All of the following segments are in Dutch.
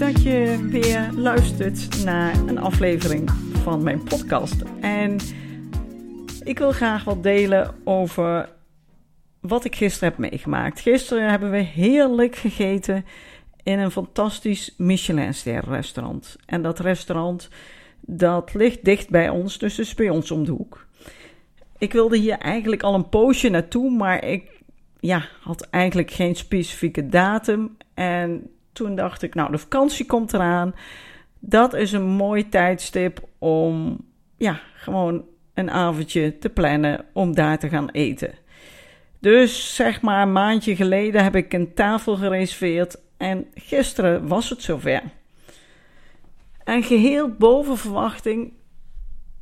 Dat je weer luistert naar een aflevering van mijn podcast. En ik wil graag wat delen over wat ik gisteren heb meegemaakt. Gisteren hebben we heerlijk gegeten in een fantastisch Michelin-ster restaurant. En dat restaurant dat ligt dicht bij ons, dus is bij ons om de hoek. Ik wilde hier eigenlijk al een poosje naartoe, maar ik ja, had eigenlijk geen specifieke datum. En toen dacht ik, nou, de vakantie komt eraan. Dat is een mooi tijdstip om, ja, gewoon een avondje te plannen om daar te gaan eten. Dus zeg maar een maandje geleden heb ik een tafel gereserveerd en gisteren was het zover. En geheel boven verwachting,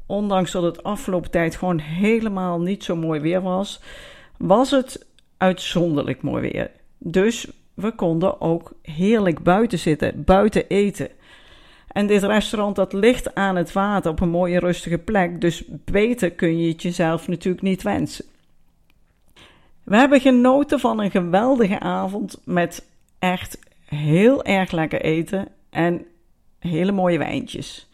ondanks dat het afgelopen tijd gewoon helemaal niet zo mooi weer was, was het uitzonderlijk mooi weer. Dus we konden ook heerlijk buiten zitten, buiten eten. En dit restaurant dat ligt aan het water op een mooie rustige plek, dus beter kun je het jezelf natuurlijk niet wensen. We hebben genoten van een geweldige avond met echt heel erg lekker eten en hele mooie wijntjes.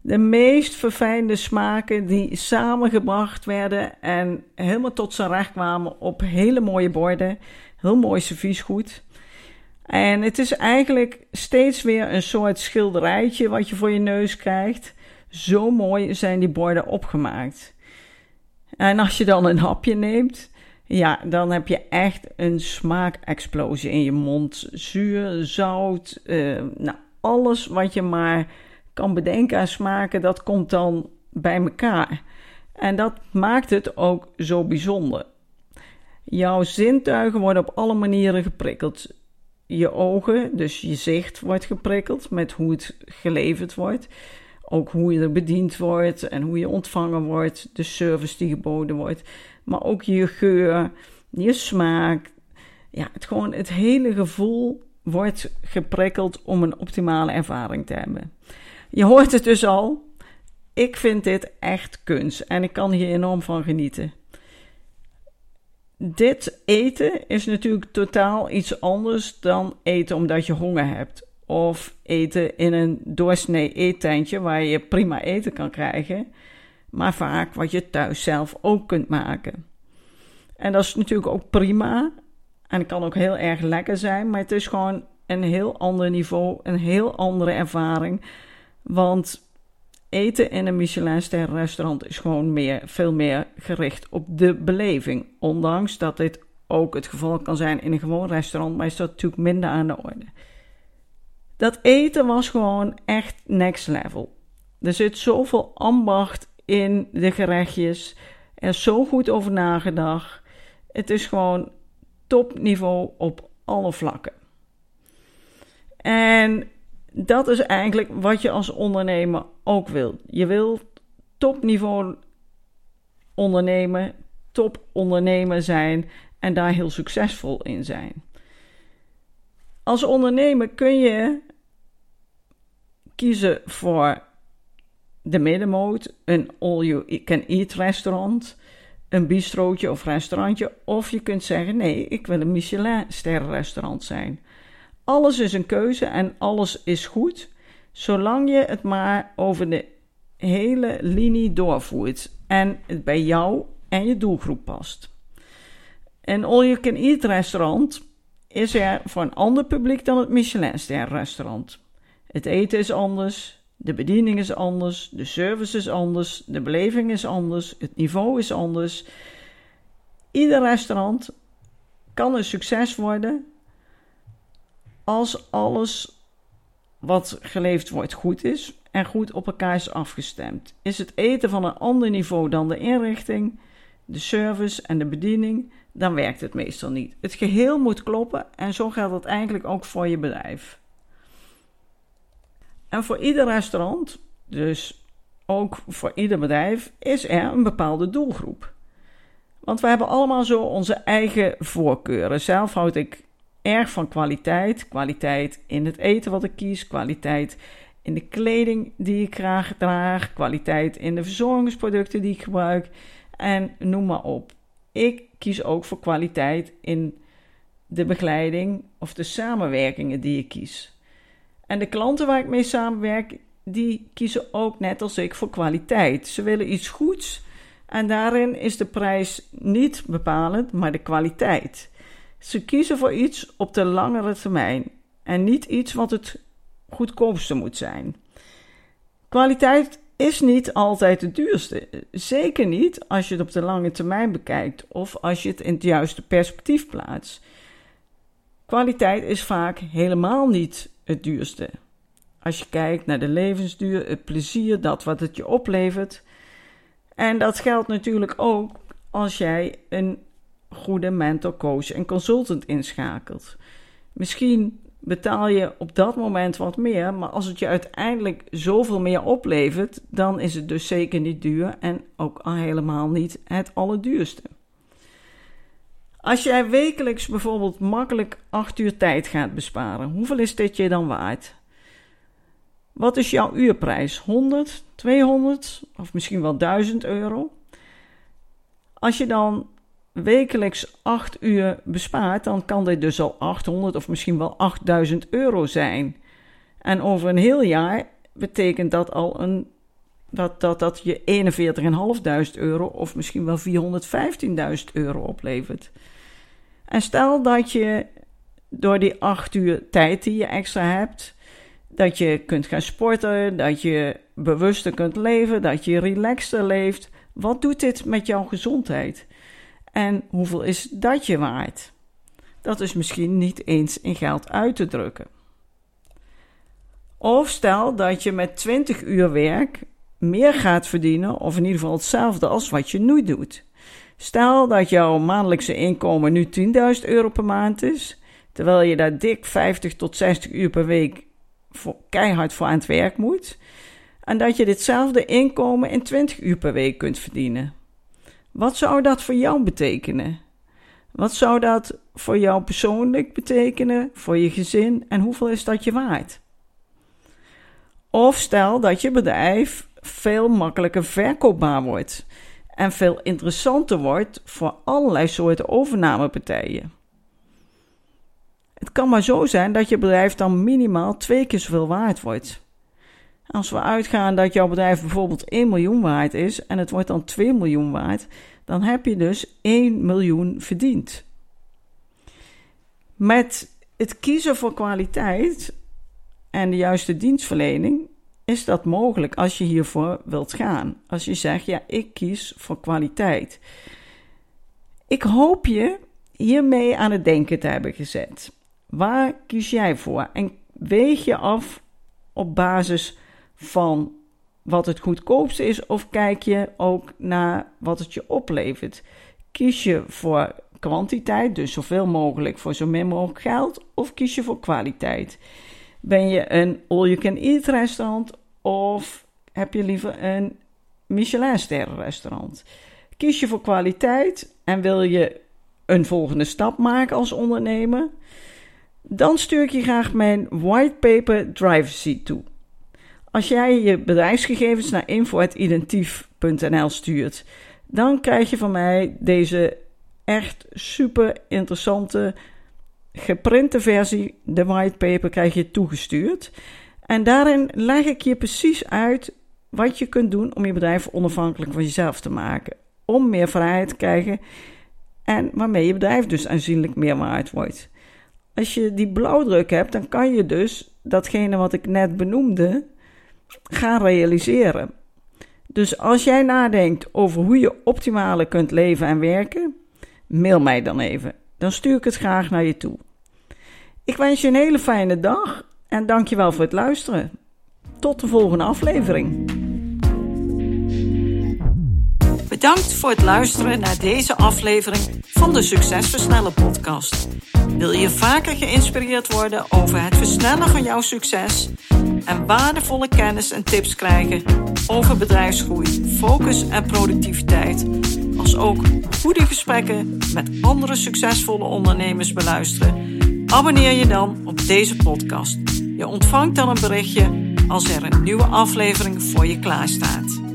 De meest verfijnde smaken die samengebracht werden en helemaal tot zijn recht kwamen op hele mooie borden. Heel mooi serviesgoed. En het is eigenlijk steeds weer een soort schilderijtje wat je voor je neus krijgt. Zo mooi zijn die borden opgemaakt. En als je dan een hapje neemt, ja, dan heb je echt een smaakexplosie in je mond. Zuur, zout, uh, nou, alles wat je maar kan bedenken aan smaken, dat komt dan bij elkaar. En dat maakt het ook zo bijzonder. Jouw zintuigen worden op alle manieren geprikkeld. Je ogen, dus je zicht, wordt geprikkeld met hoe het geleverd wordt. Ook hoe je er bediend wordt en hoe je ontvangen wordt, de service die geboden wordt. Maar ook je geur, je smaak. Ja, het, gewoon het hele gevoel wordt geprikkeld om een optimale ervaring te hebben. Je hoort het dus al. Ik vind dit echt kunst en ik kan hier enorm van genieten. Dit eten is natuurlijk totaal iets anders dan eten omdat je honger hebt. Of eten in een doorsnee eetentje waar je prima eten kan krijgen, maar vaak wat je thuis zelf ook kunt maken. En dat is natuurlijk ook prima en kan ook heel erg lekker zijn, maar het is gewoon een heel ander niveau, een heel andere ervaring. Want eten in een Michelin-ster restaurant is gewoon meer, veel meer gericht op de beleving. Ondanks dat dit ook het geval kan zijn in een gewoon restaurant, maar is dat natuurlijk minder aan de orde. Dat eten was gewoon echt next level. Er zit zoveel ambacht in de gerechtjes. Er is zo goed over nagedacht. Het is gewoon topniveau op alle vlakken. En dat is eigenlijk wat je als ondernemer ook wil. Je wil topniveau ondernemen, top ondernemer zijn en daar heel succesvol in zijn. Als ondernemer kun je kiezen voor de middenmoot, een all-you-can-eat restaurant, een bistrootje of restaurantje, of je kunt zeggen: nee, ik wil een Michelin-sterrenrestaurant zijn. Alles is een keuze en alles is goed, zolang je het maar over de hele linie doorvoert en het bij jou en je doelgroep past. Een all-you-can-eat restaurant is er voor een ander publiek dan het Michelin-ster restaurant. Het eten is anders, de bediening is anders, de service is anders, de beleving is anders, het niveau is anders. Ieder restaurant kan een succes worden als alles wat geleverd wordt goed is en goed op elkaar is afgestemd. Is het eten van een ander niveau dan de inrichting, de service en de bediening, dan werkt het meestal niet. Het geheel moet kloppen en zo geldt het eigenlijk ook voor je bedrijf. En voor ieder restaurant, dus ook voor ieder bedrijf, is er een bepaalde doelgroep. Want we hebben allemaal zo onze eigen voorkeuren. Zelf houd ik erg van kwaliteit. Kwaliteit in het eten wat ik kies, kwaliteit in de kleding die ik graag draag, kwaliteit in de verzorgingsproducten die ik gebruik en noem maar op. Ik kies ook voor kwaliteit in de begeleiding of de samenwerkingen die ik kies. En de klanten waar ik mee samenwerk, die kiezen ook net als ik voor kwaliteit. Ze willen iets goeds en daarin is de prijs niet bepalend, maar de kwaliteit. Ze kiezen voor iets op de langere termijn en niet iets wat het goedkoopste moet zijn. Kwaliteit is niet altijd het duurste. Zeker niet als je het op de lange termijn bekijkt of als je het in het juiste perspectief plaatst. Kwaliteit is vaak helemaal niet het duurste. Als je kijkt naar de levensduur, het plezier, dat wat het je oplevert. En dat geldt natuurlijk ook als jij een goede mentor, coach en consultant inschakelt. Misschien betaal je op dat moment wat meer, maar als het je uiteindelijk zoveel meer oplevert, dan is het dus zeker niet duur en ook al helemaal niet het allerduurste. Als jij wekelijks bijvoorbeeld makkelijk 8 uur tijd gaat besparen, hoeveel is dit je dan waard? Wat is jouw uurprijs? 100, 200 of misschien wel 1000 euro? Als je dan wekelijks 8 uur bespaart, dan kan dit dus al 800 of misschien wel 8000 euro zijn. En over een heel jaar betekent dat al een, dat, dat, dat je 41.500 euro of misschien wel 415.000 euro oplevert. En stel dat je door die 8 uur tijd die je extra hebt, dat je kunt gaan sporten, dat je bewuster kunt leven, dat je relaxter leeft. Wat doet dit met jouw gezondheid? En hoeveel is dat je waard? Dat is misschien niet eens in geld uit te drukken. Of stel dat je met 20 uur werk meer gaat verdienen, of in ieder geval hetzelfde als wat je nu doet. Stel dat jouw maandelijkse inkomen nu 10.000 euro per maand is, terwijl je daar dik 50 tot 60 uur per week keihard voor aan het werk moet, en dat je ditzelfde inkomen in 20 uur per week kunt verdienen. Wat zou dat voor jou betekenen? Wat zou dat voor jou persoonlijk betekenen, voor je gezin en hoeveel is dat je waard? Of stel dat je bedrijf veel makkelijker verkoopbaar wordt en veel interessanter wordt voor allerlei soorten overnamepartijen. Het kan maar zo zijn dat je bedrijf dan minimaal twee keer zoveel waard wordt. Als we uitgaan dat jouw bedrijf bijvoorbeeld 1 miljoen waard is en het wordt dan 2 miljoen waard, dan heb je dus 1 miljoen verdiend. Met het kiezen voor kwaliteit en de juiste dienstverlening is dat mogelijk als je hiervoor wilt gaan. Als je zegt, ja, ik kies voor kwaliteit. Ik hoop je hiermee aan het denken te hebben gezet. Waar kies jij voor? En weeg je af op basis van wat het goedkoopste is, of kijk je ook naar wat het je oplevert? Kies je voor kwantiteit, dus zoveel mogelijk voor zo min mogelijk geld, of kies je voor kwaliteit? Ben je een all-you-can-eat restaurant of heb je liever een Michelin-sterren restaurant? Kies je voor kwaliteit en wil je een volgende stap maken als ondernemer? Dan stuur ik je graag mijn whitepaper driver seat toe. Als jij je bedrijfsgegevens naar info.identief.nl stuurt, dan krijg je van mij deze echt super interessante geprinte versie, de whitepaper, krijg je toegestuurd. En daarin leg ik je precies uit wat je kunt doen om je bedrijf onafhankelijk van jezelf te maken. Om meer vrijheid te krijgen en waarmee je bedrijf dus aanzienlijk meer waard wordt. Als je die blauwdruk hebt, dan kan je dus datgene wat ik net benoemde gaan realiseren. Dus als jij nadenkt over hoe je optimale kunt leven en werken, mail mij dan even. Dan stuur ik het graag naar je toe. Ik wens je een hele fijne dag en dankjewel voor het luisteren. Tot de volgende aflevering. Bedankt voor het luisteren naar deze aflevering van de Succesversnellen podcast. Wil je vaker geïnspireerd worden over het versnellen van jouw succes en waardevolle kennis en tips krijgen over bedrijfsgroei, focus en productiviteit, als ook goede gesprekken met andere succesvolle ondernemers beluisteren? Abonneer je dan op deze podcast. Je ontvangt dan een berichtje als er een nieuwe aflevering voor je klaarstaat.